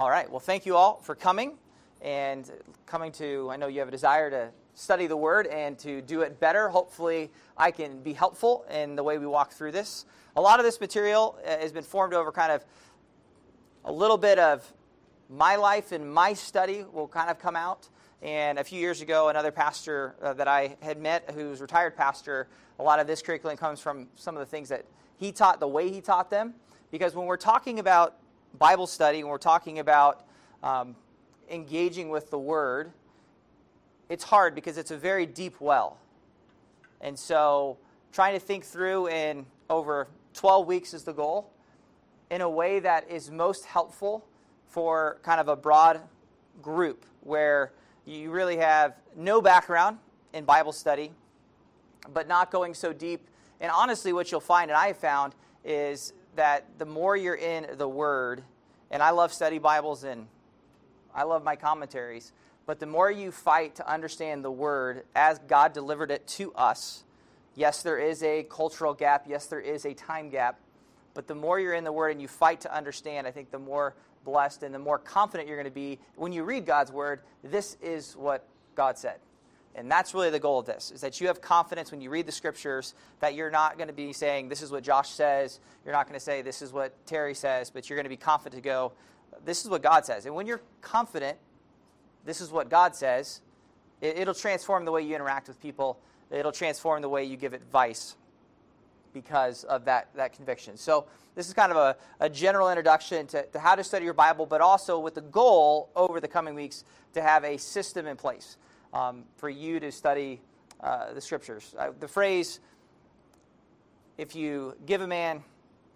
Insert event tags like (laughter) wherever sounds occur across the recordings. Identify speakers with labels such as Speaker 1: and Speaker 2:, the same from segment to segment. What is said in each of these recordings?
Speaker 1: All right. Well, thank you all for coming and coming to. I know you have a desire to study the Word and to do it better. Hopefully, I can be helpful in the way we walk through this. A lot of this material uh, has been formed over kind of a little bit of my life and my study will kind of come out. And a few years ago, another pastor uh, that I had met, who's retired pastor, a lot of this curriculum comes from some of the things that he taught, the way he taught them. Because when we're talking about Bible study, when we're talking about um, engaging with the Word, it's hard because it's a very deep well. And so trying to think through in over 12 weeks is the goal in a way that is most helpful for kind of a broad group where you really have no background in Bible study, but not going so deep. And honestly, what you'll find, and I found, is that the more you're in the Word, and I love study Bibles and I love my commentaries, but the more you fight to understand the Word as God delivered it to us, yes, there is a cultural gap, yes, there is a time gap, but the more you're in the Word and you fight to understand, I think the more blessed and the more confident you're going to be when you read God's Word. This is what God said. And that's really the goal of this, is that you have confidence when you read the scriptures that you're not going to be saying, this is what Josh says. You're not going to say, this is what Terry says, but you're going to be confident to go, this is what God says. And when you're confident, this is what God says, it, will transform the way you interact with people. It'll transform the way you give advice because of that, that conviction. So, this is kind of a, a general introduction to, to how to study your Bible, but also with the goal over the coming weeks to have a system in place um, for you to study uh, the scriptures. Uh, the phrase, if you give a man,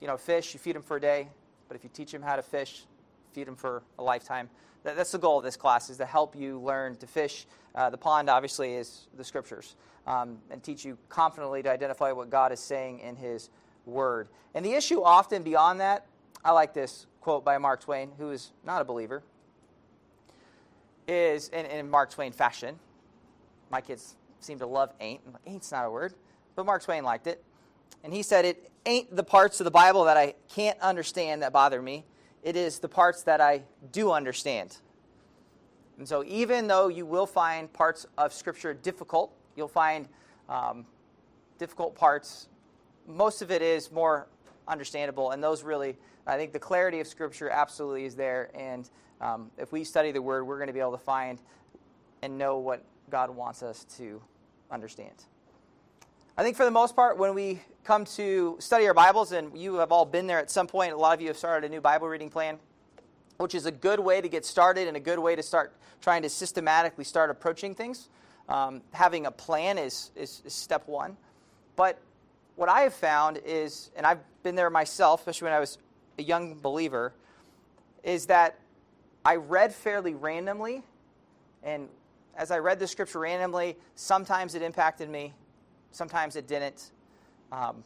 Speaker 1: you know, fish, you feed him for a day, but if you teach him how to fish, feed him for a lifetime. That, that's the goal of this class, is to help you learn to fish. Uh, the pond, obviously, is the scriptures, um, and teach you confidently to identify what God is saying in his word. And the issue often beyond that, I like this quote by Mark Twain, who is not a believer, is in, in Mark Twain fashion. My kids seem to love ain't. Like, ain't's not a word, but Mark Twain liked it. And he said, It ain't the parts of the Bible that I can't understand that bother me, it is the parts that I do understand. And so, even though you will find parts of Scripture difficult, you'll find um, difficult parts most of it is more understandable, and those really, I think the clarity of Scripture absolutely is there. And um, if we study the Word, we're going to be able to find and know what God wants us to understand. I think for the most part, when we come to study our Bibles, and you have all been there at some point, a lot of you have started a new Bible reading plan, which is a good way to get started and a good way to start trying to systematically start approaching things. Um, having a plan is, is, is step one. But what I have found is, and I've been there myself, especially when I was a young believer, is that I read fairly randomly. And as I read the scripture randomly, sometimes it impacted me, sometimes it didn't. Um,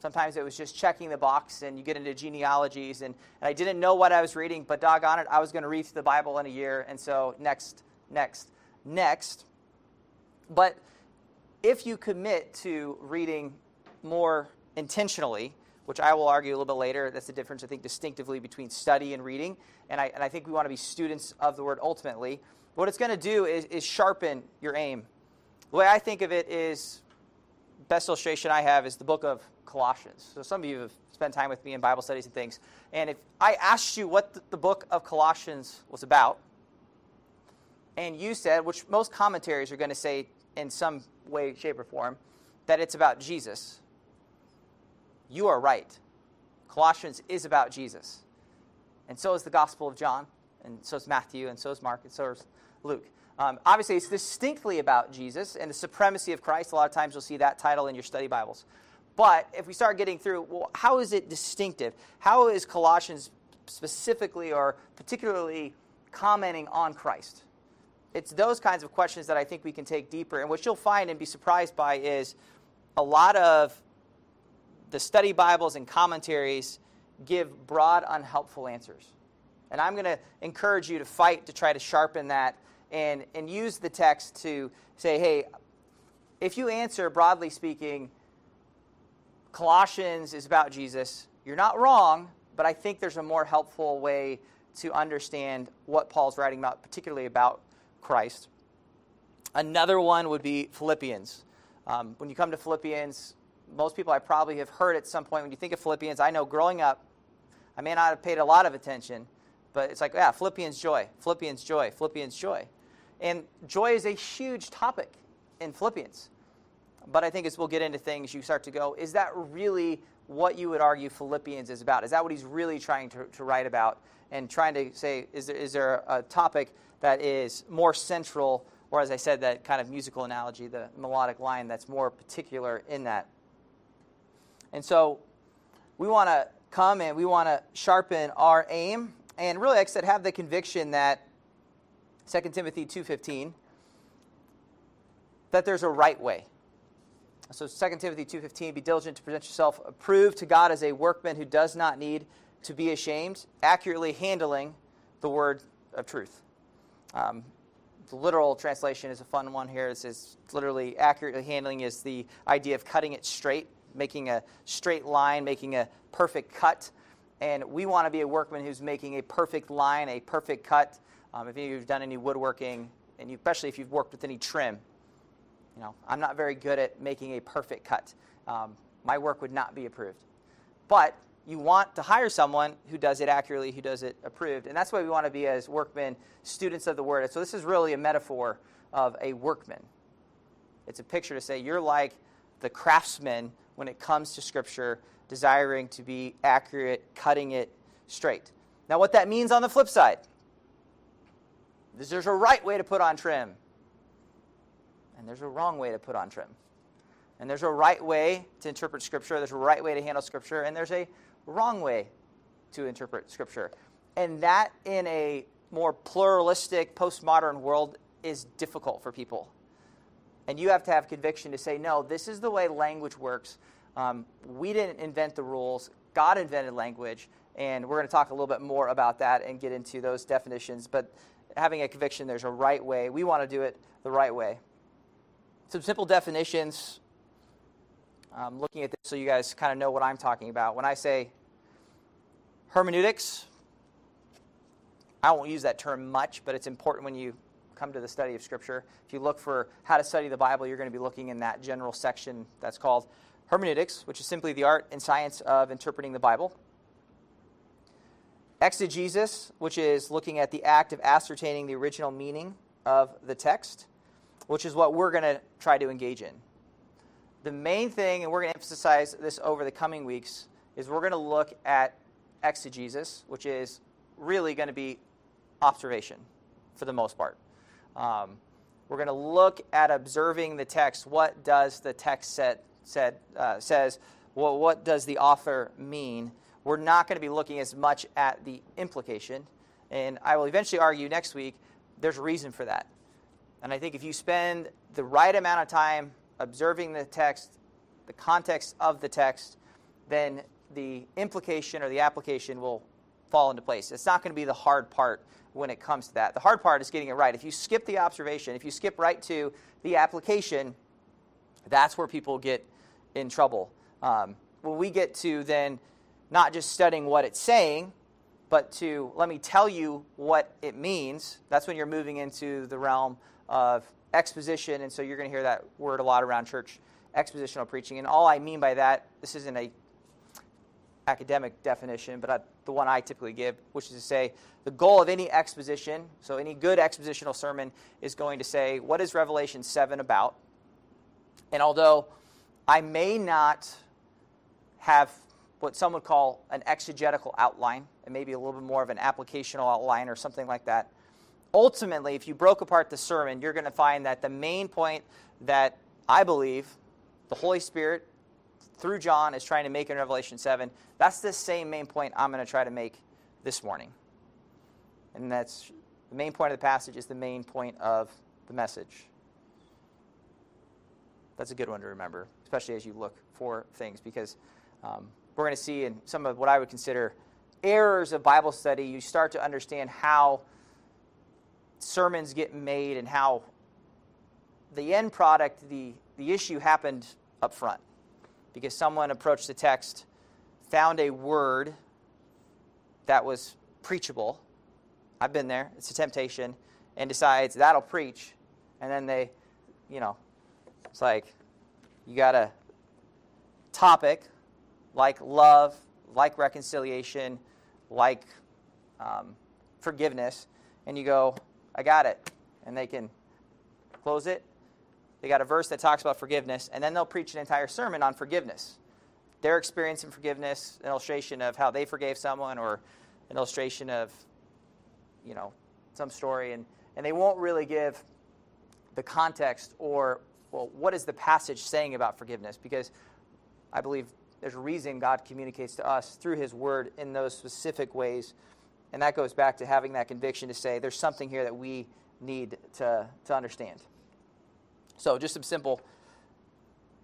Speaker 1: sometimes it was just checking the box, and you get into genealogies, and, and I didn't know what I was reading, but doggone it, I was going to read through the Bible in a year, and so next, next, next. But if you commit to reading more intentionally, which I will argue a little bit later. That's the difference, I think, distinctively between study and reading. And I, and I think we want to be students of the word ultimately. What it's going to do is, is sharpen your aim. The way I think of it is, best illustration I have is the book of Colossians. So some of you have spent time with me in Bible studies and things. And if I asked you what the, the book of Colossians was about, and you said, which most commentaries are going to say in some way, shape, or form, that it's about Jesus, you are right. Colossians is about Jesus. And so is the Gospel of John, and so is Matthew, and so is Mark, and so is Luke. Um, obviously, it's distinctly about Jesus and the supremacy of Christ. A lot of times you'll see that title in your study Bibles. But if we start getting through, well, how is it distinctive? How is Colossians specifically or particularly commenting on Christ? It's those kinds of questions that I think we can take deeper. And what you'll find and be surprised by is a lot of the study Bibles and commentaries give broad, unhelpful answers. And I'm going to encourage you to fight to try to sharpen that and, and use the text to say, hey, if you answer, broadly speaking, Colossians is about Jesus, you're not wrong, but I think there's a more helpful way to understand what Paul's writing about, particularly about Christ. Another one would be Philippians. Um, when you come to Philippians, most people I probably have heard at some point when you think of Philippians. I know growing up, I may not have paid a lot of attention, but it's like, yeah, Philippians joy, Philippians joy, Philippians joy. And joy is a huge topic in Philippians. But I think as we'll get into things, you start to go, is that really what you would argue Philippians is about? Is that what he's really trying to, to write about? And trying to say, is there, is there a topic that is more central, or as I said, that kind of musical analogy, the melodic line that's more particular in that? And so we want to come and we want to sharpen our aim and really, like I said, have the conviction that 2 Timothy 2.15, that there's a right way. So 2 Timothy 2.15, be diligent to present yourself approved to God as a workman who does not need to be ashamed, accurately handling the word of truth. Um, the literal translation is a fun one here. It says literally accurately handling is the idea of cutting it straight, making a straight line, making a perfect cut. And we want to be a workman who's making a perfect line, a perfect cut. Um, if you've done any woodworking, and you, especially if you've worked with any trim, you know, I'm not very good at making a perfect cut. Um, my work would not be approved. But you want to hire someone who does it accurately, who does it approved. And that's why we want to be as workmen, students of the word. So this is really a metaphor of a workman. It's a picture to say you're like the craftsman when it comes to Scripture, desiring to be accurate, cutting it straight. Now, what that means on the flip side there's a right way to put on trim, and there's a wrong way to put on trim. And there's a right way to interpret Scripture, there's a right way to handle Scripture, and there's a wrong way to interpret Scripture. And that, in a more pluralistic, postmodern world, is difficult for people. And you have to have conviction to say, no, this is the way language works. Um, we didn't invent the rules, God invented language. And we're going to talk a little bit more about that and get into those definitions. But having a conviction, there's a right way. We want to do it the right way. Some simple definitions. Um, looking at this so you guys kind of know what I'm talking about. When I say hermeneutics, I won't use that term much, but it's important when you come to the study of Scripture. If you look for how to study the Bible, you're going to be looking in that general section that's called hermeneutics, which is simply the art and science of interpreting the Bible. Exegesis, which is looking at the act of ascertaining the original meaning of the text, which is what we're going to try to engage in. The main thing, and we're going to emphasize this over the coming weeks, is we're going to look at exegesis, which is really going to be observation for the most part. Um, we're going to look at observing the text. What does the text set, said, uh, says? Well, what does the author mean? We're not going to be looking as much at the implication. And I will eventually argue next week there's a reason for that. And I think if you spend the right amount of time observing the text, the context of the text, then the implication or the application will fall into place. It's not going to be the hard part when it comes to that. The hard part is getting it right. If you skip the observation, if you skip right to the application, that's where people get in trouble. Um, when we get to then not just studying what it's saying, but to let me tell you what it means, that's when you're moving into the realm of exposition. And so you're going to hear that word a lot around church expositional preaching. And all I mean by that, this isn't a academic definition, but I, the one I typically give, which is to say the goal of any exposition, so any good expositional sermon, is going to say, what is Revelation 7 about? And although I may not have what some would call an exegetical outline, and maybe a little bit more of an applicational outline or something like that, ultimately, if you broke apart the sermon, you're going to find that the main point that I believe the Holy Spirit through John is trying to make in Revelation 7, that's the same main point I'm going to try to make this morning. And that's the main point of the passage is the main point of the message. That's a good one to remember, especially as you look for things, because um, we're going to see in some of what I would consider errors of Bible study, you start to understand how sermons get made and how the end product, the, the issue happened up front. Because someone approached the text, found a word that was preachable, I've been there. It's a temptation, and decides that'll preach, and then they, you know, it's like you got a topic like love, like reconciliation, like um, forgiveness, and you go, I got it, and they can close it. They got a verse that talks about forgiveness, and then they'll preach an entire sermon on forgiveness. Their experience in forgiveness, an illustration of how they forgave someone, or an illustration of, you know, some story, and, and they won't really give the context or, well, what is the passage saying about forgiveness? Because I believe there's a reason God communicates to us through His Word in those specific ways. And that goes back to having that conviction to say there's something here that we need to, to understand. So, just some simple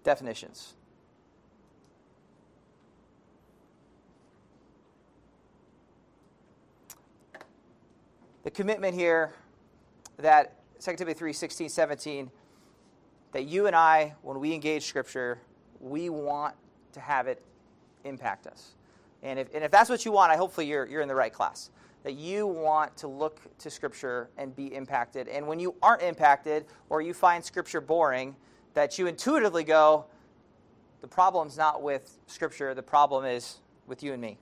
Speaker 1: definitions. The commitment here that 2 Timothy 3 16, 17, that you and I, when we engage Scripture, we want to have it impact us. And if, and if that's what you want, I hopefully you're, you're in the right class. That you want to look to Scripture and be impacted. And when you aren't impacted or you find Scripture boring, that you intuitively go, the problem's not with Scripture, the problem is with you and me.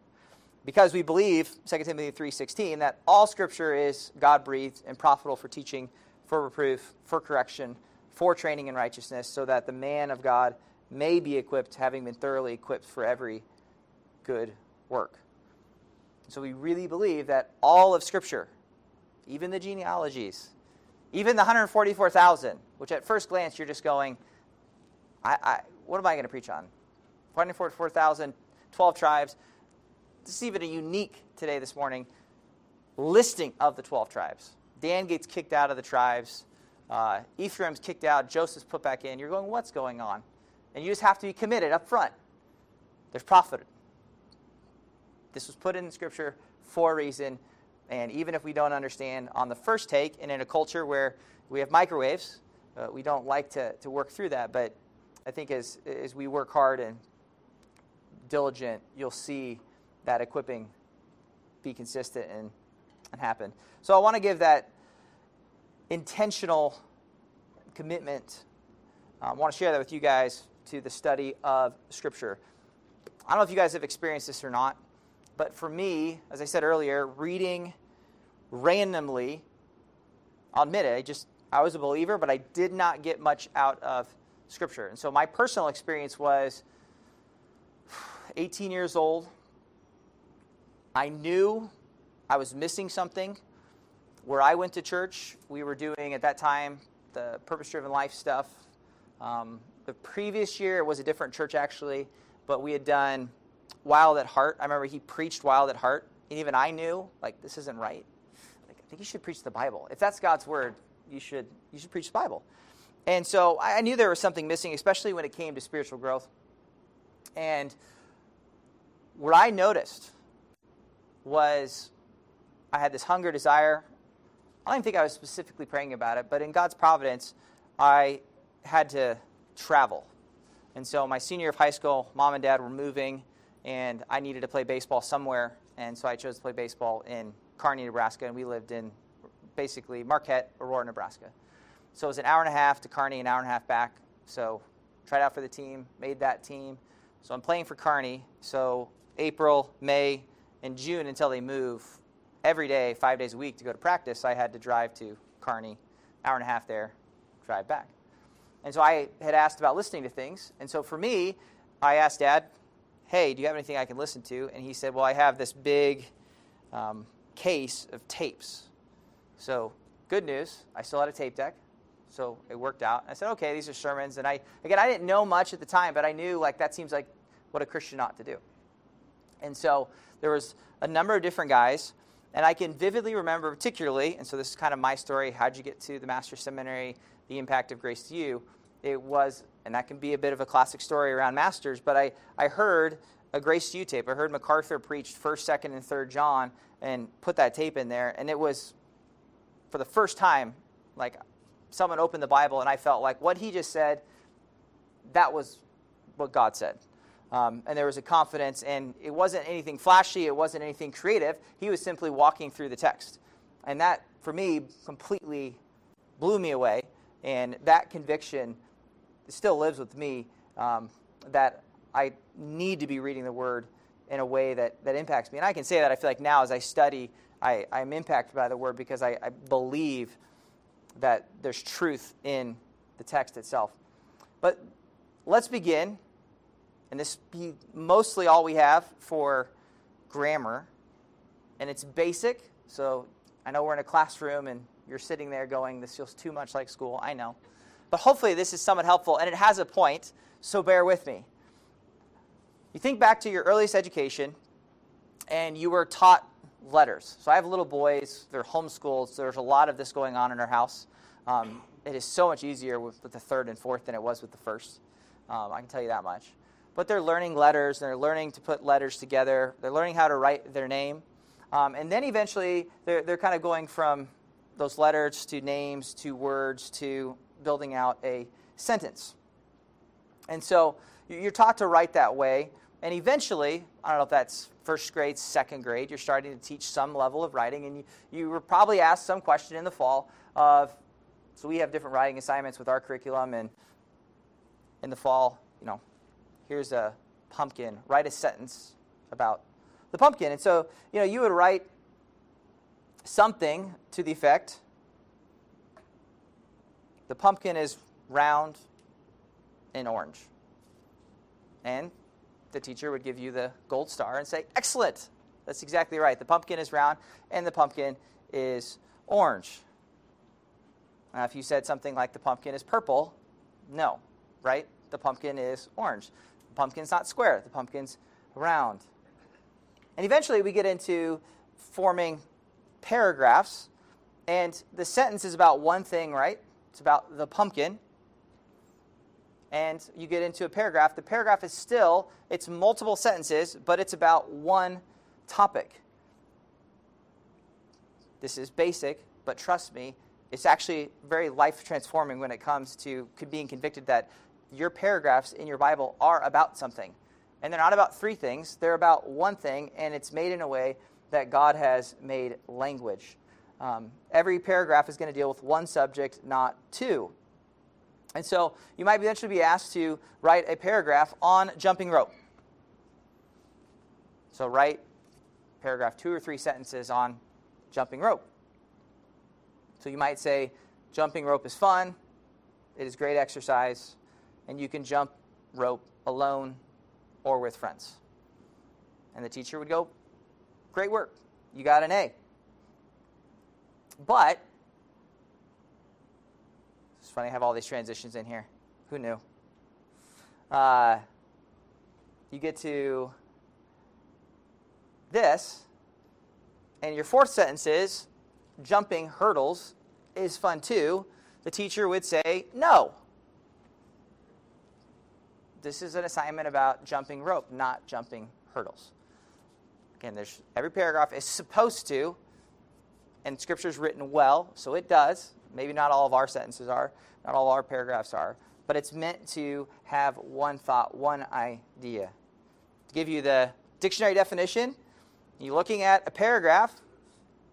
Speaker 1: Because we believe, 2 Timothy 3.16, that all Scripture is God-breathed and profitable for teaching, for reproof, for correction, for training in righteousness, so that the man of God may be equipped, having been thoroughly equipped for every good work. So we really believe that all of Scripture, even the genealogies, even the 144,000, which at first glance you're just going, I, I, what am I going to preach on? 144,000, 12 tribes. This is even a unique today, this morning, listing of the 12 tribes. Dan gets kicked out of the tribes. Uh, Ephraim's kicked out. Joseph's put back in. You're going, what's going on? And you just have to be committed up front. There's profit. This was put in Scripture for a reason. And even if we don't understand on the first take, and in a culture where we have microwaves, uh, we don't like to, to work through that. But I think as, as we work hard and diligent, you'll see that equipping be consistent and, and happen. So I want to give that intentional commitment. I want to share that with you guys to the study of Scripture. I don't know if you guys have experienced this or not, but for me, as I said earlier, reading randomly, I'll admit it, I just I was a believer, but I did not get much out of Scripture. And so my personal experience was (sighs) 18 years old. I knew I was missing something. Where I went to church, we were doing at that time the purpose driven life stuff. Um, the previous year it was a different church actually, but we had done Wild at Heart. I remember he preached Wild at Heart, and even I knew like this isn't right. Like, I think you should preach the Bible. If that's God's word, you should you should preach the Bible. And so I knew there was something missing, especially when it came to spiritual growth. And what I noticed was I had this hunger, desire. I don't even think I was specifically praying about it, but in God's providence, I had to travel. And so my senior year of high school, mom and dad were moving, and I needed to play baseball somewhere. And so I chose to play baseball in Kearney, Nebraska, and we lived in basically Marquette, Aurora, Nebraska. So it was an hour and a half to Kearney, an hour and a half back. So tried out for the team, made that team. So I'm playing for Kearney. So April, May, and June until they move every day, five days a week to go to practice, I had to drive to Kearney, hour and a half there, drive back. And so I had asked about listening to things. And so for me, I asked Dad, hey, do you have anything I can listen to? And he said, well, I have this big um, case of tapes. So good news, I still had a tape deck. So it worked out. I said, okay, these are sermons. And I, again, I didn't know much at the time, but I knew like that seems like what a Christian ought to do. And so there was a number of different guys. And I can vividly remember, particularly, and so this is kind of my story how'd you get to the Master's Seminary? The impact of grace to you, it was, and that can be a bit of a classic story around masters, but I, I heard a Grace to You tape. I heard MacArthur preach 1st, 2nd, and 3rd John and put that tape in there. And it was, for the first time, like someone opened the Bible and I felt like what he just said, that was what God said. Um, and there was a confidence, and it wasn't anything flashy, it wasn't anything creative. He was simply walking through the text. And that, for me, completely blew me away. And that conviction still lives with me um, that I need to be reading the Word in a way that, that impacts me. And I can say that I feel like now as I study, I, I'm impacted by the Word because I, I believe that there's truth in the text itself. But let's begin, and this be mostly all we have for grammar, and it's basic. So I know we're in a classroom and you're sitting there going, This feels too much like school. I know. But hopefully, this is somewhat helpful, and it has a point, so bear with me. You think back to your earliest education, and you were taught letters. So I have little boys, they're homeschooled, so there's a lot of this going on in our house. Um, it is so much easier with, with, the third and fourth than it was with the first. Um, I can tell you that much. But they're learning letters, they're learning to put letters together, they're learning how to write their name. Um, and then eventually, they're, they're kind of going from those letters to names to words to building out a sentence. And so you're taught to write that way. And eventually, I don't know if that's first grade, second grade, you're starting to teach some level of writing. And you, you were probably asked some question in the fall of, so we have different writing assignments with our curriculum. And in the fall, you know, here's a pumpkin, write a sentence about the pumpkin. And so, you know, you would write something to the effect the pumpkin is round and orange. And the teacher would give you the gold star and say, Excellent! That's exactly right. The pumpkin is round and the pumpkin is orange. Now, if you said something like the pumpkin is purple, no, right? The pumpkin is orange. The pumpkin's not square, the pumpkin's round. And eventually we get into forming paragraphs, and the sentence is about one thing, right? It's about the pumpkin. And you get into a paragraph. The paragraph is still, it's multiple sentences, but it's about one topic. This is basic, but trust me, it's actually very life transforming when it comes to being convicted that your paragraphs in your Bible are about something. And they're not about three things, they're about one thing, and it's made in a way that God has made language. Um, every paragraph is going to deal with one subject, not two. And so you might eventually be asked to write a paragraph on jumping rope. So write paragraph two or three sentences on jumping rope. So you might say, jumping rope is fun, it is great exercise, and you can jump rope alone or with friends. And the teacher would go, Great work. You got an A. But, it's funny, I have all these transitions in here. Who knew? Uh, you get to this, and your fourth sentence is jumping hurdles is fun too. The teacher would say, no this is an assignment about jumping rope, not jumping hurdles. Again, there's every paragraph is supposed to, and Scripture is written well, so it does. Maybe not all of our sentences are, not all our paragraphs are, but it's meant to have one thought, one idea. To give you the dictionary definition, you're looking at a paragraph.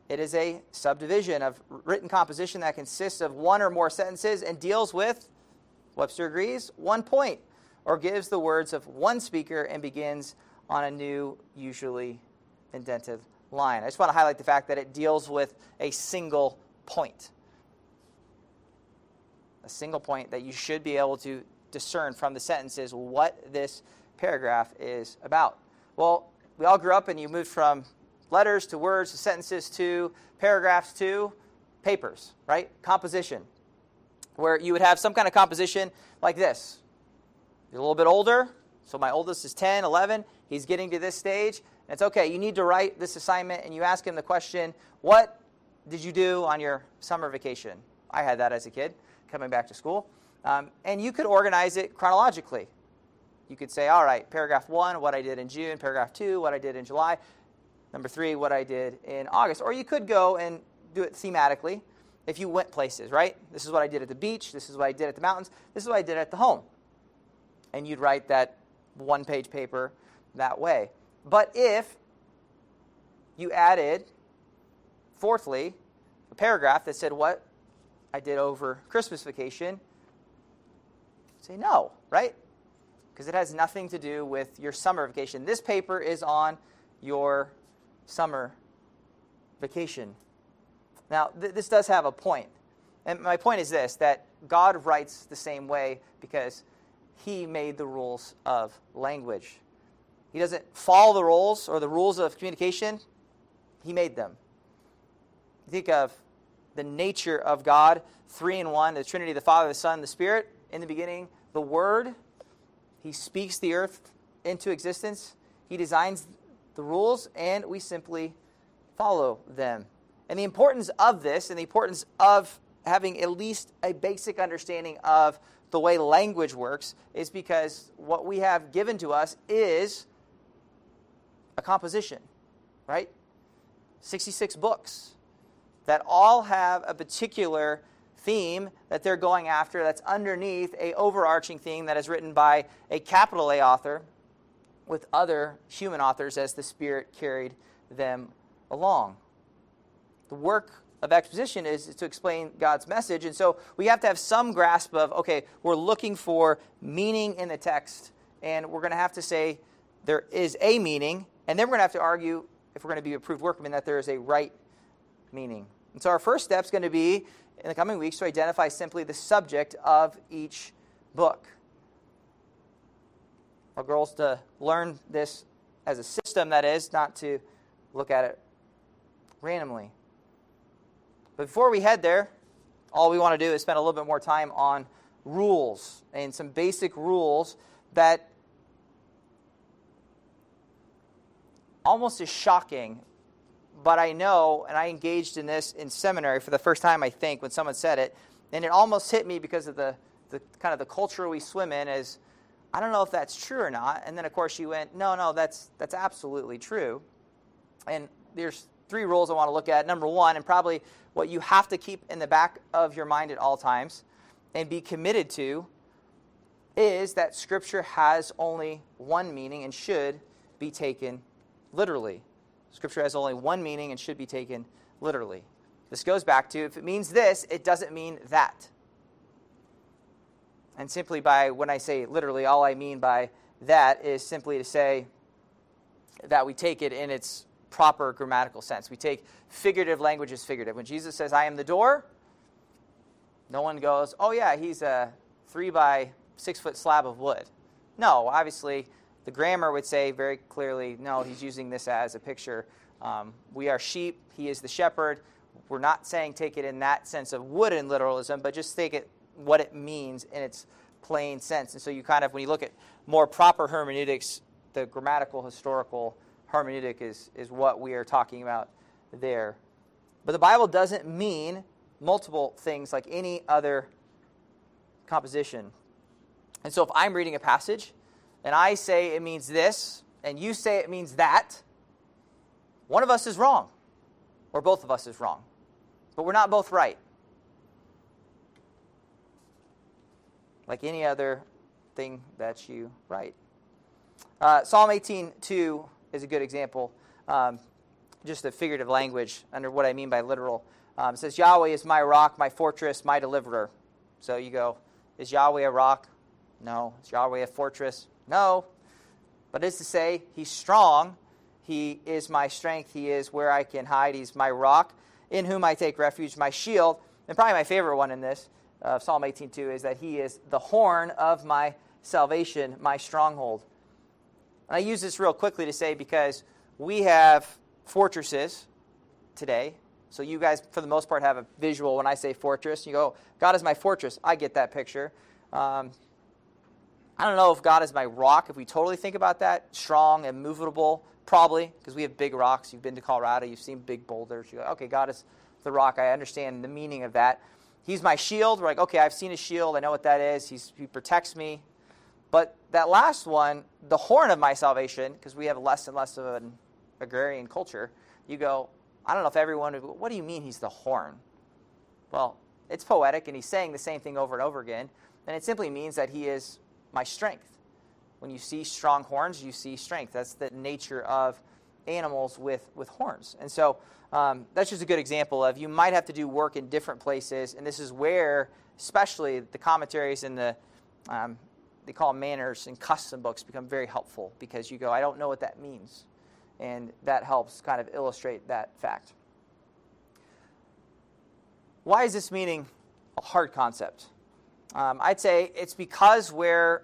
Speaker 1: It is a subdivision of written composition that consists of one or more sentences and deals with, Webster agrees, one point or gives the words of one speaker and begins on a new, usually indented line. I just want to highlight the fact that it deals with a single point. A single point that you should be able to discern from the sentences what this paragraph is about. Well, we all grew up and you moved from letters to words to sentences to paragraphs to papers, right? Composition, where you would have some kind of composition like this you're a little bit older, so my oldest is 10, 11. He's getting to this stage. It's okay, you need to write this assignment, and you ask him the question, What did you do on your summer vacation? I had that as a kid coming back to school. Um, and you could organize it chronologically. You could say, all right, paragraph one, what I did in June, paragraph two, what I did in July, number three, what I did in August. Or you could go and do it thematically if you went places, right? This is what I did at the beach, this is what I did at the mountains, this is what I did at the home and you'd write that one page paper that way. But if you added, fourthly, a paragraph that said what I did over Christmas vacation, say no, right? Because it has nothing to do with your summer vacation. This paper is on your summer vacation. Now, th- this does have a point. And my point is this that God writes the same way because he made the rules of language. He doesn't follow the rules or the rules of communication, he made them. think of the nature of God, three in one, the Trinity, the Father, the Son, the Spirit. In the beginning, the Word. He speaks the earth into existence. He designs the rules, and we simply follow them. And the importance of this and the importance of having at least a basic understanding of the way language works is because what we have given to us is a composition, right? 66 books that all have a particular theme that they're going after that's underneath a overarching theme that is written by a capital A author with other human authors as the Spirit carried them along. The work of exposition is, to explain God's message, and so we have to have some grasp of okay, we're looking for meaning in the text, and we're going to have to say there is a meaning, and then we're going to have to argue if we're going to be approved workmen that there is a right meaning. And so our first step is going to be in the coming weeks to identify simply the subject of each book. Our goal is to learn this as a system, that is, not to look at it randomly. But before we head there, all we want to do is spend a little bit more time on rules and some basic rules that almost as shocking but I know, and I engaged in this in seminary for the first time, I think, when someone said it, and it almost hit me because of the, the kind of the culture we swim in is, I don't know if that's true or not. And then, of course, you went, no, no, that's, that's absolutely true. And there's three rules I want to look at. Number one, and probably what you have to keep in the back of your mind at all times and be committed to, is that Scripture has only one meaning and should be taken literally. Scripture has only one meaning and should be taken literally. This goes back to if it means this, it doesn't mean that. And simply by when I say literally, all I mean by that is simply to say that we take it in its proper grammatical sense. We take figurative language as figurative. When Jesus says, I am the door, no one goes, oh, yeah, he's a three by six foot slab of wood. No, obviously, the grammar would say very clearly, no, he's using this as a picture. Um, we are sheep, he is the shepherd. We're not saying take it in that sense of wooden literalism, but just take it what it means in its plain sense. And so you kind of, when you look at more proper hermeneutics, the grammatical historical hermeneutic is, is what we are talking about there. But the Bible doesn't mean multiple things like any other composition. And so if I'm reading a passage and I say it means this, and you say it means that, one of us is wrong, or both of us is wrong. But we're not both right. Like any other thing that you write. Uh, Psalm 18:2 is a good example, um, just a figurative language under what I mean by literal. Um, it says, Yahweh is my rock, my fortress, my deliverer. So you go, is Yahweh a rock? No. Is Yahweh a fortress? No. But it's to say, He's strong. He is my strength. He is where I can hide. He's my rock, in whom I take refuge, my shield. And probably my favorite one in this, uh, Psalm 18.2, is that He is the horn of my salvation, my stronghold. And I use this real quickly to say because we have fortresses today. So you guys, for the most part, have a visual when I say fortress. You go, God is my fortress. I get that picture. Um, I don't know if God is my rock, if we totally think about that, strong, immovable, probably, because we have big rocks. You've been to Colorado, you've seen big boulders. You go, okay, God is the rock. I understand the meaning of that. He's my shield. We're like, okay, I've seen a shield. I know what that is. He's, he protects me. But that last one, the horn of my salvation, because we have less and less of an agrarian culture, you go, I don't know if everyone, what do you mean he's the horn? Well, it's poetic, and he's saying the same thing over and over again. And it simply means that he is my strength. When you see strong horns, you see strength. That's the nature of animals with, with horns. And so um, that's just a good example of you might have to do work in different places, and this is where, especially the commentaries and the um, they call manners and custom books become very helpful because you go, I don't know what that means, and that helps kind of illustrate that fact. Why is this meaning a hard concept? Um, I'd say it's because where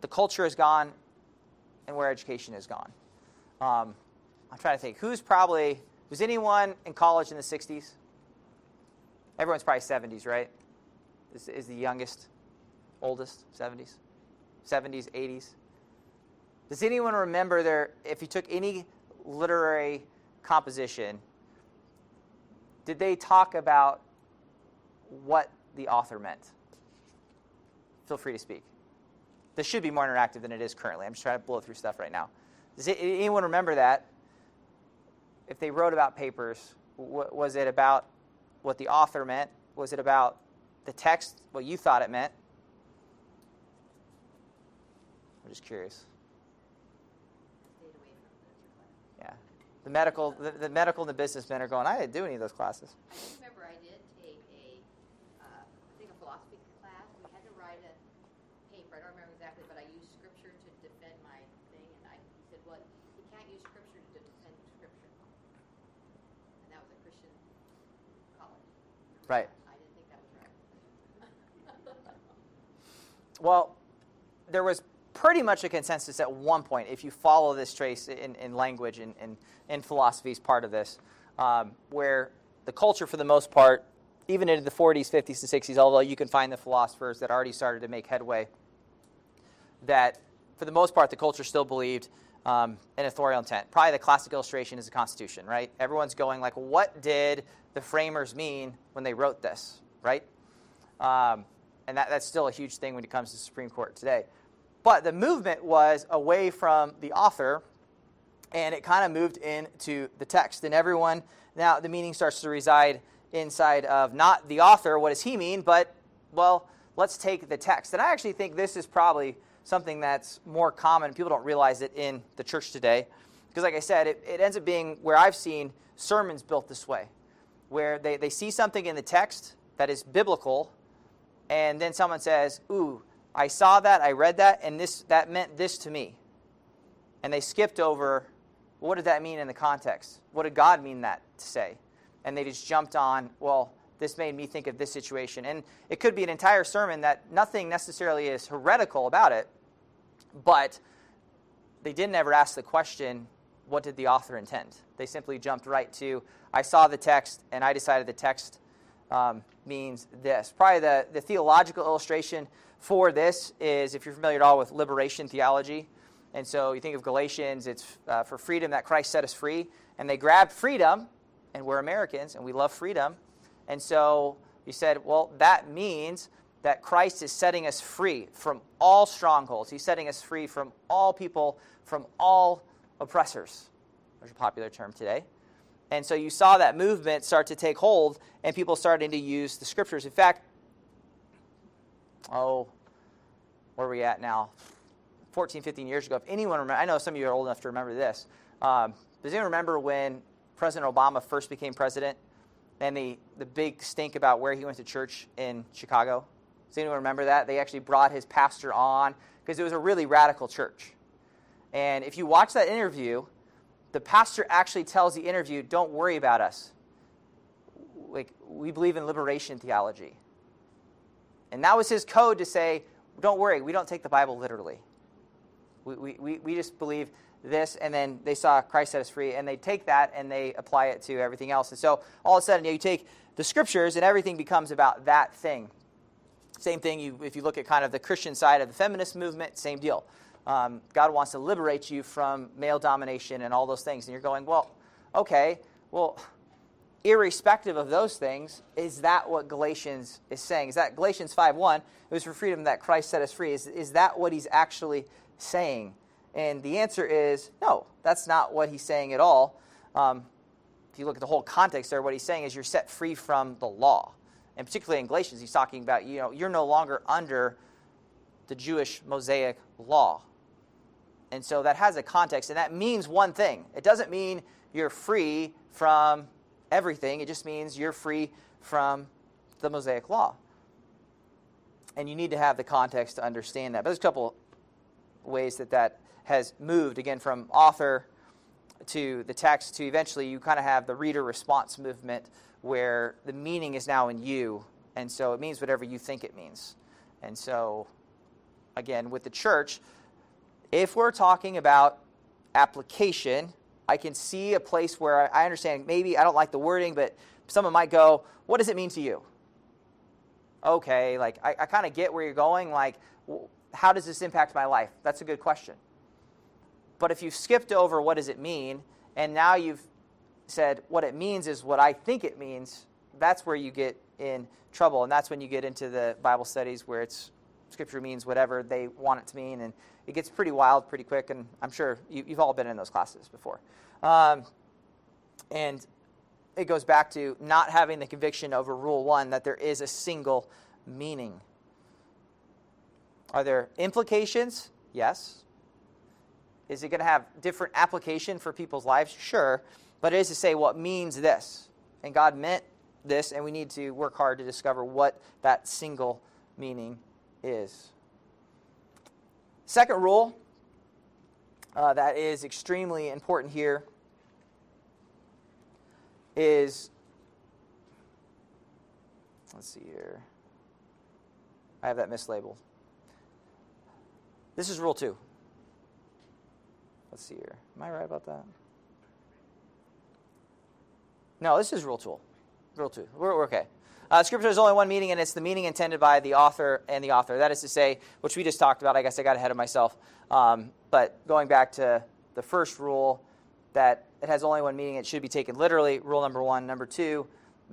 Speaker 1: the culture has gone and where education has gone. Um, I'm trying to think. Who's probably, was anyone in college in the 60s? Everyone's probably 70s, right? Is, is the youngest, oldest, 70s? 70s, 80s? Does anyone remember there, if you took any literary composition, did they talk about what the author meant? Feel free to speak. This should be more interactive than it is currently. I'm just trying to blow through stuff right now. Does anyone remember that? If they wrote about papers, was it about what the author meant? Was it about the text, what you thought it meant? I'm just curious. Yeah. The medical, the, the medical and the businessmen are going, I didn't do any of those classes. Right. I didn't think that was right. (laughs) well, there was pretty much a consensus at one point, if you follow this trace in, in language and in, in, philosophy is part of this, um, where the culture, for the most part, even into the 40s, 50s, and 60s, although you can find the philosophers that already started to make headway, that for the most part, the culture still believed um, an authorial intent. Probably the classic illustration is the Constitution, right? Everyone's going like, what did the framers mean when they wrote this, right? Um, and that, that's still a huge thing when it comes to the Supreme Court today. But the movement was away from the author, and it kind of moved into the text. And everyone, now the meaning starts to reside inside of not the author, what does he mean, but, well, let's take the text. And I actually think this is probably something that's more common. People don't realize it in the church today. Because, like I said, it, it ends up being where I've seen sermons built this way where they, they see something in the text that is biblical, and then someone says, Ooh, I saw that, I read that, and this that meant this to me. And they skipped over what did that mean in the context? What did God mean that to say? And they just jumped on, well, this made me think of this situation. And it could be an entire sermon that nothing necessarily is heretical about it, but they didn't ever ask the question, what did the author intend? They simply jumped right to, I saw the text and I decided the text um, means this. Probably the, the theological illustration for this is if you're familiar at all with liberation theology. And so you think of Galatians, it's uh, for freedom that Christ set us free. And they grabbed freedom, and we're Americans and we love freedom. And so you said, well, that means that Christ is setting us free from all strongholds. He's setting us free from all people, from all oppressors. There's a popular term today. And so you saw that movement start to take hold, and people starting to use the scriptures. In fact, oh, where are we at now? 14, 15 years ago. If anyone remember, I know some of you are old enough to remember this. Um, does anyone remember when President Obama first became president and the, the big stink about where he went to church in Chicago? Does anyone remember that? They actually brought his pastor on because it was a really radical church. And if you watch that interview, the pastor actually tells the interview, Don't worry about us. Like, we believe in liberation theology. And that was his code to say, Don't worry, we don't take the Bible literally. We, we, we just believe this, and then they saw Christ set us free, and they take that and they apply it to everything else. And so all of a sudden, you, know, you take the scriptures, and everything becomes about that thing. Same thing you, if you look at kind of the Christian side of the feminist movement, same deal um, God wants to liberate you from male domination and all those things. And you're going, well, okay, well, irrespective of those things, is that what Galatians is saying? Is that Galatians 5 1? it was for freedom that Christ set us free. Is, is that what he's actually saying? And the answer is no, that's not what he's saying at all. Um, if you look at the whole context there, what he's saying is you're set free from the law. And particularly in Galatians, he's talking about, you know, you're no longer under the Jewish Mosaic law And so that has a context, and that means one thing. It doesn't mean you're free from everything, it just means you're free from the Mosaic Law. And you need to have the context to understand that. But there's a couple ways that that has moved, again, from author to the text to eventually you kind of have the reader response movement where the meaning is now in you. And so it means whatever you think it means. And so, again, with the church, if we're talking about application, I can see a place where I understand maybe I don't like the wording, but someone might go, What does it mean to you? Okay, like I, I kind of get where you're going. Like, how does this impact my life? That's a good question. But if you've skipped over what does it mean, and now you've said what it means is what I think it means, that's where you get in trouble. And that's when you get into the Bible studies where it's scripture means whatever they want it to mean. And it gets pretty wild pretty quick. And I'm sure you, have all been in those classes before. Um, and it goes back to not having the conviction over rule one that there is a single meaning. Are there implications? Yes. Is it going to have different application for people's lives? Sure. But it is to say what means this. And God meant this, and we need to work hard to discover what that single meaning is. Second rule uh, that is extremely important here is let's see here. I have that mislabeled. This is rule two. Let's see here. Am I right about that? No, this is rule two. Rule two. We're, we're okay. Uh, scripture is only one meaning, and it's the meaning intended by the author and the author. That is to say, which we just talked about. I guess I got ahead of myself. Um, but going back to the first rule, that it has only one meaning, it should be taken literally. Rule number one. Number two,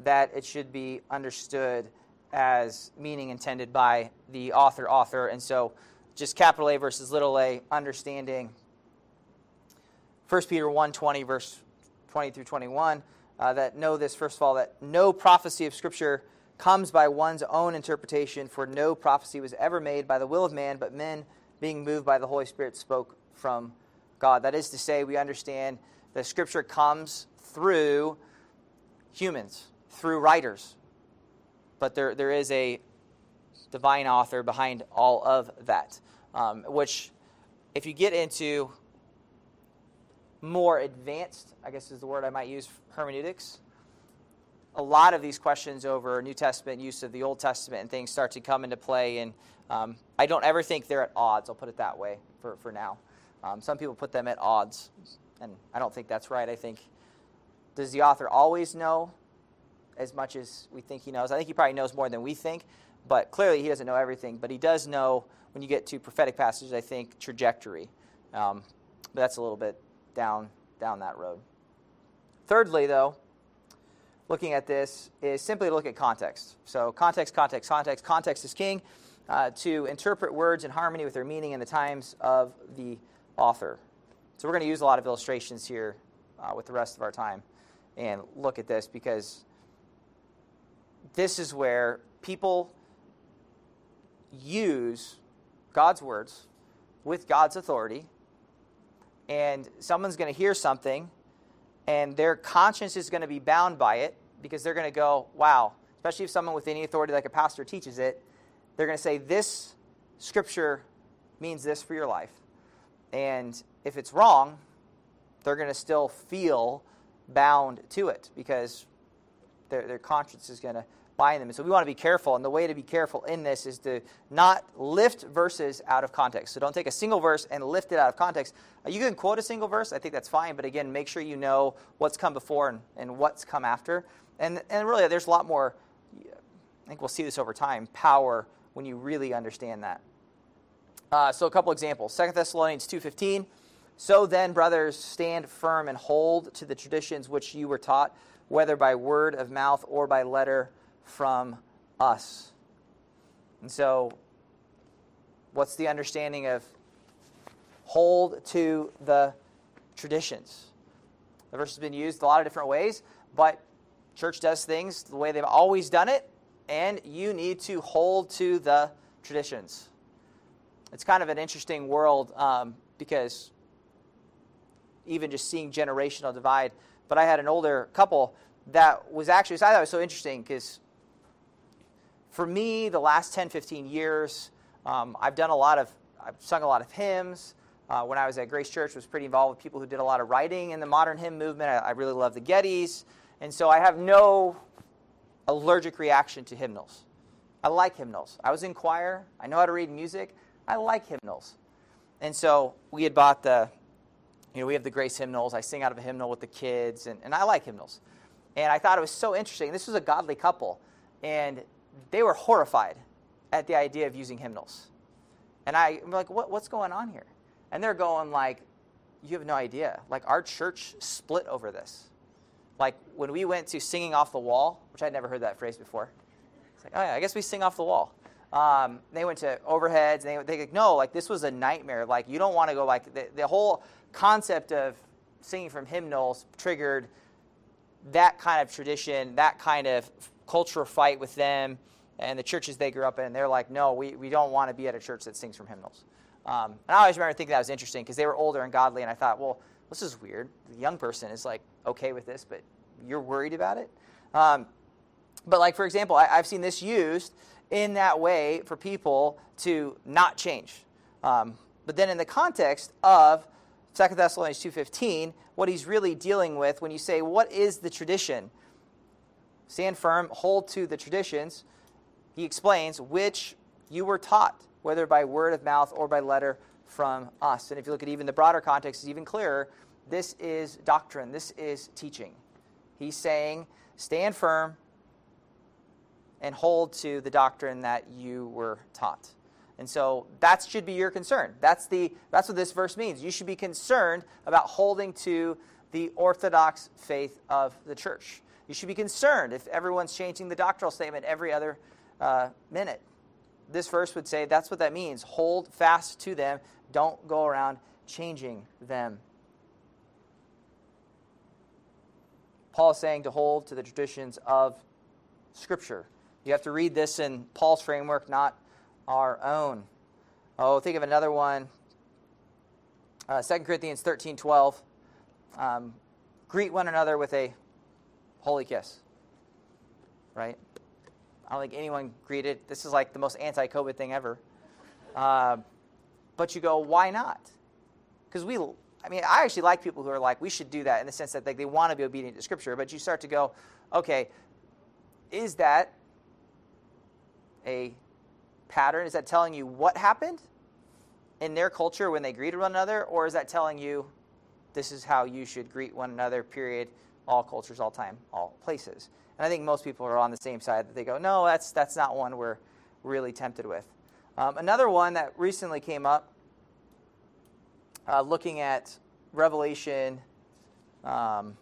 Speaker 1: that it should be understood as meaning intended by the author, author. And so just capital A versus little a, understanding 1 Peter 1 20, verse 20 through 21 uh, that know this, first of all, that no prophecy of Scripture comes by one's own interpretation, for no prophecy was ever made by the will of man, but men, being moved by the Holy Spirit, spoke from God. That is to say, we understand that Scripture comes through humans, through writers, but there, there is a divine author behind all of that, um, which, if you get into more advanced, I guess is the word I might use, hermeneutics, a lot of these questions over New Testament use of the Old Testament and things start to come into play. And um, I don't ever think they're at odds. I'll put it that way for, for now. Um, some people put them at odds, and I don't think that's right. I think, does the author always know as much as we think he knows? I think he probably knows more than we think, but clearly he doesn't know everything. But he does know, when you get to prophetic passages, I think, trajectory. Um, but that's a little bit down, down that road. Thirdly, though, looking at this is simply to look at context. So, context, context, context. Context is king. Uh, to interpret words in harmony with their meaning in the times of the author. So, we're going to use a lot of illustrations here uh, with the rest of our time and look at this because this is where people use God's words with God's authority and someone's going to hear something and their conscience is going to be bound by it because they're going to go, wow, especially if someone with any authority like a pastor teaches it, they're going to say, this scripture means this for your life. And if it's wrong, they're going to still feel bound to it because their, their conscience is going to them. And so we want to be careful. And the way to be careful in this is to not lift verses out of context. So don't take a single verse and lift it out of context. Uh, you can quote a single verse, I think that's fine. But again, make sure you know what's come before and, and what's come after. And, and really, there's a lot more, I think we'll see this over time, power when you really understand that. Uh, so a couple examples. 2 Thessalonians 2.15, So then, brothers, stand firm and hold to the traditions which you were taught, whether by word of mouth or by letter from us. And so, what's the understanding of hold to the traditions? The verse has been used a lot of different ways, but church does things the way they've always done it, and you need to hold to the traditions. It's kind of an interesting world. Um, because even just seeing generational divide. But I had an older couple that was actually, I thought it was so interesting because for me, the last 10, 15 years, um, I've done a lot of, I've sung a lot of hymns. Uh, when I was at Grace Church, was pretty involved with people who did a lot of writing in the modern hymn movement. I, I really love the Gettys. And so I have no allergic reaction to hymnals. I like hymnals. I was in choir. I know how to read music. I like hymnals. And so we had bought the, you know, we have the Grace hymnals. I sing out of a hymnal with the kids, and, and I like hymnals. And I thought it was so interesting. This was a godly couple, and they were horrified at the idea of using hymnals. And I, am like, what, what's going on here? And they're going like, you have no idea. Like our church split over this. Like when we went to singing off the wall, which I'd never heard that phrase before. It's like, oh yeah, I guess we sing off the wall. Um, they went to overheads, and they they like, no, like this was a nightmare. Like you don't want to go like the, the whole concept of singing from hymnals triggered that kind of tradition, that kind of cultural fight with them and the churches they grew up in. They're like, no, we, we don't want to be at a church that sings from hymnals. Um, and I always remember thinking that was interesting because they were older and godly, and I thought, well, this is weird. The young person is like okay with this, but you're worried about it. Um, but like for example, I, have seen this used in that way for people to not change. Um, but then in the context of 2 Thessalonians 2.15, what he's really dealing with when you say, what is the tradition? Stand firm, hold to the traditions. He explains, which you were taught, whether by word of mouth or by letter from us. And if you look at even the broader context, it's even clearer. This is doctrine, this is teaching. He's saying, stand firm and hold to the doctrine that you were taught. And so that should be your concern. That's, the, that's what this verse means. You should be concerned about holding to the orthodox faith of the church. You should be concerned if everyone's changing the doctrinal statement every other uh, minute. This verse would say that's what that means. Hold fast to them, don't go around changing them. Paul is saying to hold to the traditions of Scripture. You have to read this in Paul's framework, not our own. Oh, think of another one. Uh, 2 Corinthians 13 12. Um, greet one another with a holy kiss. Right? I don't think anyone greeted. This is like the most anti COVID thing ever. Uh, but you go, why not? Because we, I mean, I actually like people who are like, we should do that in the sense that like, they want to be obedient to Scripture. But you start to go, okay, is that a pattern? Is that telling you what happened in their culture when they greeted one another? Or is that telling you this is how you should greet one another, period, all cultures, all time, all places? And I think most people are on the same side that they go, no, that's, that's not one we're really tempted with. Um, another one that recently came up, uh, looking at Revelation. Um,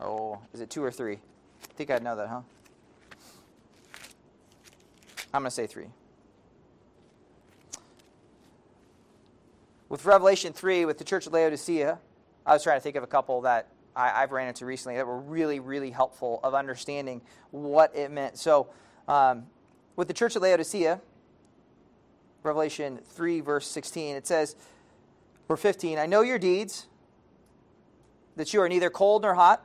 Speaker 1: oh, is it two or three? I think I'd know that, huh? I'm going to say three. With Revelation 3, with the church of Laodicea, I was trying to think of a couple that I, have ran into recently that were really, really helpful of understanding what it meant. So, um, with the church of Laodicea, Revelation 3, verse 16, it says, or 15, I know your deeds, that you are neither cold nor hot.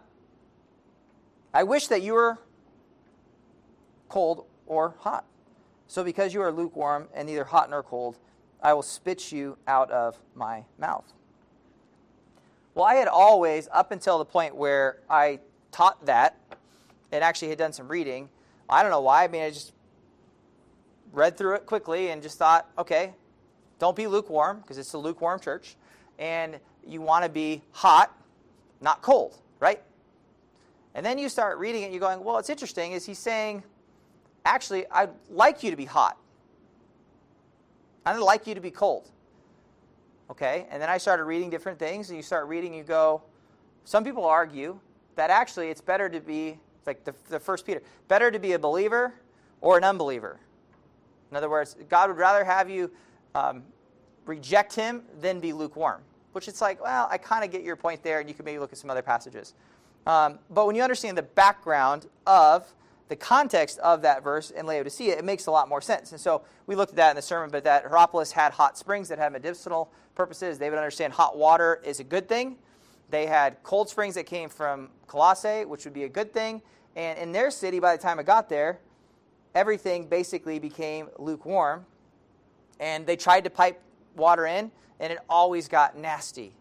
Speaker 1: I wish that you were cold or hot. So, because you are lukewarm and neither hot nor cold, I will spit you out of my mouth. Well, I had always, up until the point where I taught that and actually had done some reading, I don't know why. I mean, I just read through it quickly and just thought, okay, don't be lukewarm because it's a lukewarm church. And you want to be hot, not cold, right? And then you start reading it, you're going, well, it's interesting. Is he saying, actually, I'd like you to be hot? I'd like you to be cold. Okay? And then I started reading different things, and you start reading, you go, some people argue that actually it's better to be, like the, the first Peter, better to be a believer or an unbeliever. In other words, God would rather have you um, reject him than be lukewarm. Which it's like, well, I kind of get your point there, and you can maybe look at some other passages. Um, but when you understand the background of the context of that verse in Laodicea, it makes a lot more sense. And so we looked at that in the sermon, but that Hierapolis had hot springs that had medicinal purposes. They would understand hot water is a good thing. They had cold springs that came from Colossae, which would be a good thing. And in their city, by the time I got there, everything basically became lukewarm. And they tried to pipe water in, and it always got nasty.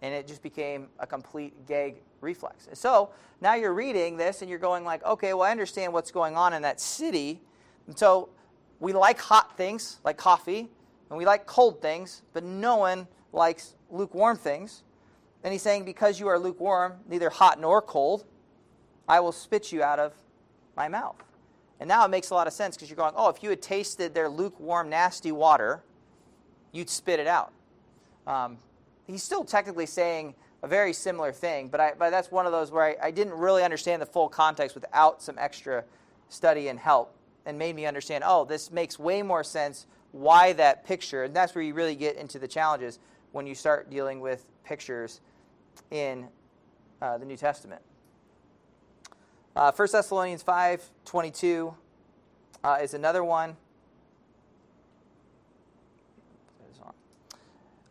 Speaker 1: And it just became a complete gag reflex. So now you're reading this and you're going like, okay, well I understand what's going on in that city. And so we like hot things like coffee, and we like cold things, but no one likes lukewarm things. And he's saying, because you are lukewarm, neither hot nor cold, I will spit you out of my mouth. And now it makes a lot of sense because you're going, oh, if you had tasted their lukewarm, nasty water, you'd spit it out. Um, he's still technically saying a very similar thing, but, I, but that's one of those where I, I didn't really understand the full context without some extra study and help and made me understand, oh, this makes way more sense why that picture. And that's where you really get into the challenges when you start dealing with pictures in uh, the New Testament. Uh, 1 Thessalonians 5 22 uh, is another one.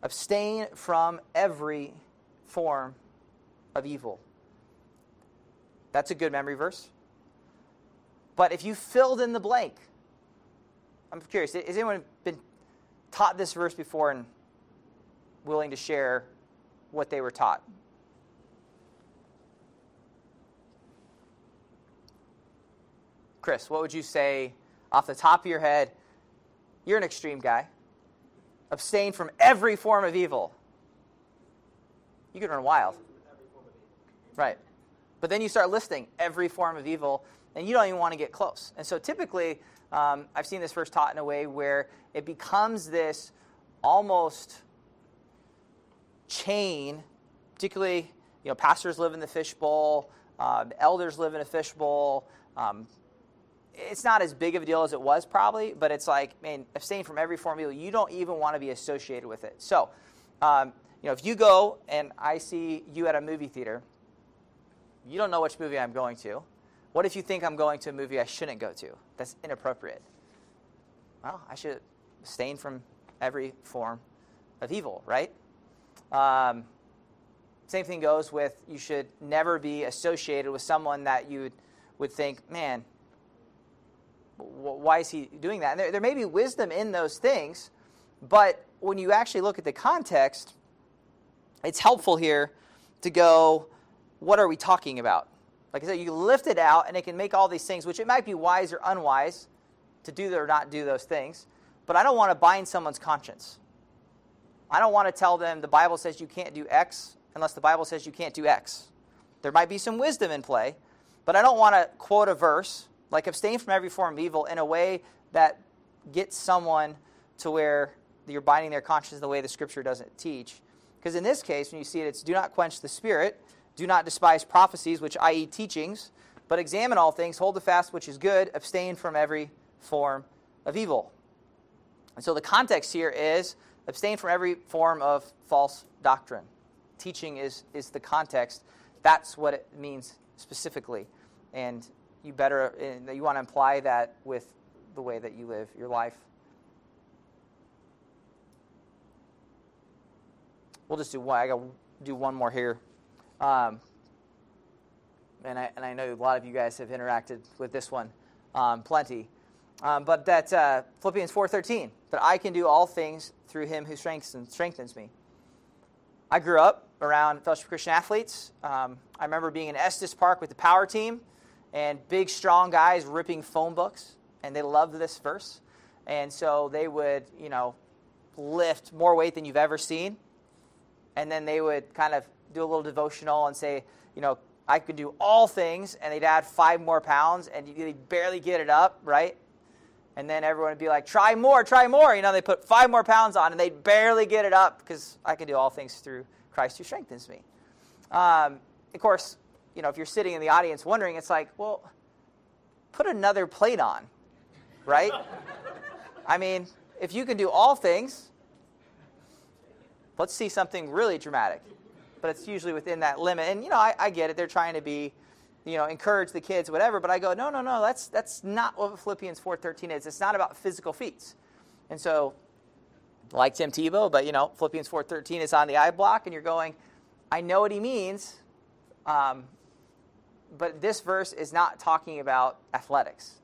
Speaker 1: Abstain from every form of evil. That's a good memory verse. But if you filled in the blank, I'm curious, has anyone been taught this verse before and willing to share what they were taught? Chris, what would you say off the top of your head? You're an extreme guy. Abstain from every form of evil you could run wild. Right. But then you start listing every form of evil, and you don't even want to get close. And so typically, um, I've seen this verse taught in a way where it becomes this almost chain, particularly, you know, pastors live in the fishbowl, uh, elders live in a fishbowl. Um, it's not as big of a deal as it was probably, but it's like, man, abstain from every form of evil. You don't even want to be associated with it. So, um, you know, if you go and I see you at a movie theater, you don't know which movie I'm going to. What if you think I'm going to a movie I shouldn't go to? That's inappropriate. Well, I should abstain from every form of evil, right? Um, same thing goes with you should never be associated with someone that you would think, man, why is he doing that? And there, there may be wisdom in those things, but when you actually look at the context, it's helpful here to go, what are we talking about? Like I said, you lift it out and it can make all these things, which it might be wise or unwise to do or not do those things. But I don't want to bind someone's conscience. I don't want to tell them the Bible says you can't do X unless the Bible says you can't do X. There might be some wisdom in play, but I don't want to quote a verse like abstain from every form of evil in a way that gets someone to where you're binding their conscience the way the scripture doesn't teach. Because in this case, when you see it, it's do not quench the spirit, do not despise prophecies, which i.e. teachings, but examine all things, hold the fast which is good, abstain from every form of evil. And so the context here is abstain from every form of false doctrine. Teaching is, is the context. That's what it means specifically. And you better, you want to imply that with the way that you live your life. We'll just do one. I got do one more here. Um, and, I, and I know a lot of you guys have interacted with this one um, plenty. Um, but that uh, Philippians 4.13, that I can do all things through him who strengthens, strengthens me. I grew up around Fellowship Christian Athletes. Um, I remember being in Estes Park with the power team and big, strong guys ripping phone books, and they loved this verse. And so they would, you know, lift more weight than you've ever seen and then they would kind of do a little devotional and say, you know, I could do all things, and they'd add five more pounds, and they'd barely get it up, right? And then everyone would be like, try more, try more. You know, they put five more pounds on, and they'd barely get it up because I can do all things through Christ who strengthens me. Um, of course, you know, if you're sitting in the audience wondering, it's like, well, put another plate on, right? I mean, if you can do all things, Let's see something really dramatic. But it's usually within that limit. And, you know, I, I get it. They're trying to be you know, encourage the kids, whatever. But I go, no, no, no, that's, that's not what Philippians 4.13 is. It's not about physical feats. And so, like Tim Tebow, but, you know, Philippians 4.13 is on the eye black, and you're going, I know what he means, um, but this verse is not talking about athletics.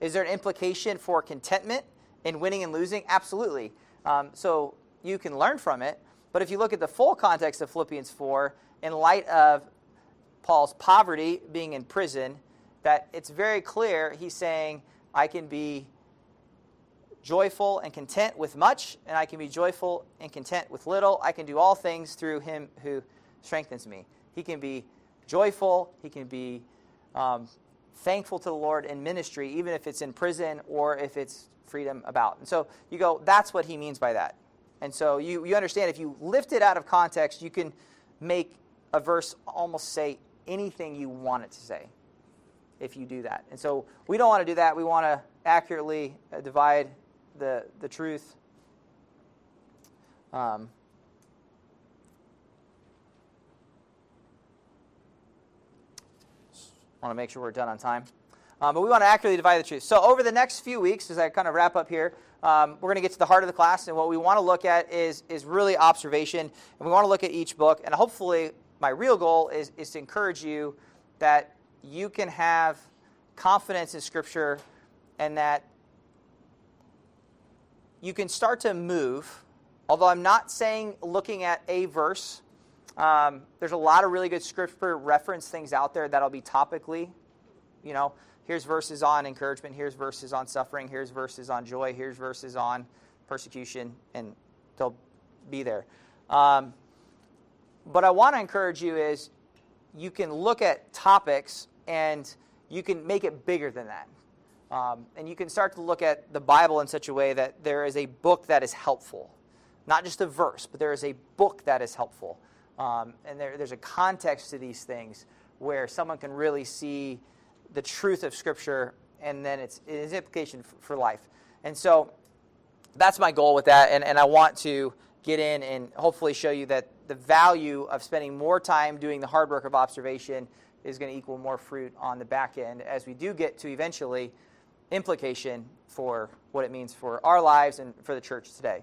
Speaker 1: Is there an implication for contentment in winning and losing? Absolutely. Um, so you can learn from it. But if you look at the full context of Philippians 4, in light of Paul's poverty, being in prison, that it's very clear he's saying, I can be joyful and content with much, and I can be joyful and content with little. I can do all things through him who strengthens me. He can be joyful, he can be um, thankful to the Lord in ministry, even if it's in prison or if it's freedom about. And so you go, that's what he means by that. And so you, you understand if you lift it out of context, you can make a verse almost say anything you want it to say if you do that. And so we don't want to do that. We want to accurately uh, divide the, the truth. Um, want to make sure we're done on time. Um, but we want to accurately divide the truth. So over the next few weeks, as I kind of wrap up here, um, we're going to get to the heart of the class, and what we want to look at is is really observation, and we want to look at each book, and hopefully my real goal is, is to encourage you that you can have confidence in Scripture and that you can start to move. Although I'm not saying looking at a verse, um, there's a lot of really good Scripture reference things out there that'll be topically. You know, here's verses on encouragement, here's verses on suffering, here's verses on joy, here's verses on persecution, and they'll be there. Um, but I want to encourage you is you can look at topics and you can make it bigger than that. Um, and you can start to look at the Bible in such a way that there is a book that is helpful. Not just a verse, but there is a book that is helpful. Um, and there, there's a context to these things where someone can really see the truth of Scripture and then its, its implication for, life. And so that's my goal with that. And, and I want to get in and hopefully show you that the value of spending more time doing the hard work of observation is going to equal more fruit on the back end as we do get to eventually implication for what it means for our lives and for the church today.